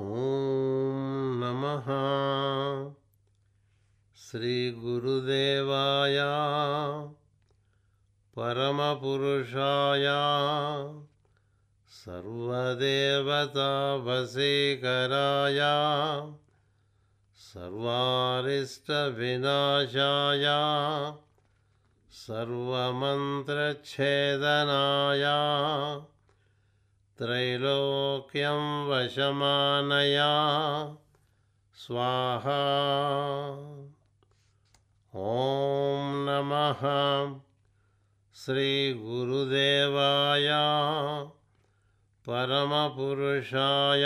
ॐ नमः। श्रीगुरुदेवाय परमपुरुषाय सर्वदेवतावशीकराय सर्वारिष्टविनाशाय सर्वमन्त्रच्छेदनाय त्रैलोक्यं वशमानया। स्वाहा। ॐ नमः। श्रीगुरुदेवाय। परमपुरुषाय।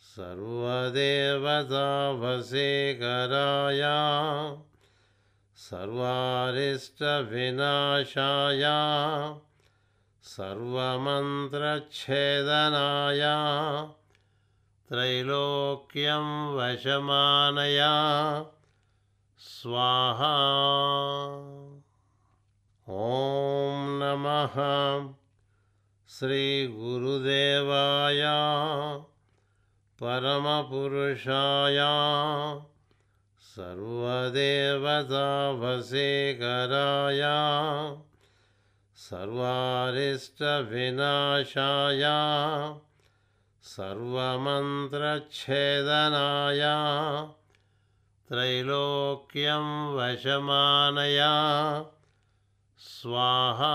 सर्वदेवतावशीकराय सर्वारिष्टविनाशाय सर्वमन्त्रच्छेदनाय त्रैलोक्यं वशमानया। स्वाहा। ॐ नमः। श्रीगुरुदेवाय परमपुरुषाय सर्वदेवतावशीकराय सर्वारिष्टविनाशाय सर्वमन्त्रच्छेदनाय त्रैलोक्यं वशमानया। स्वाहा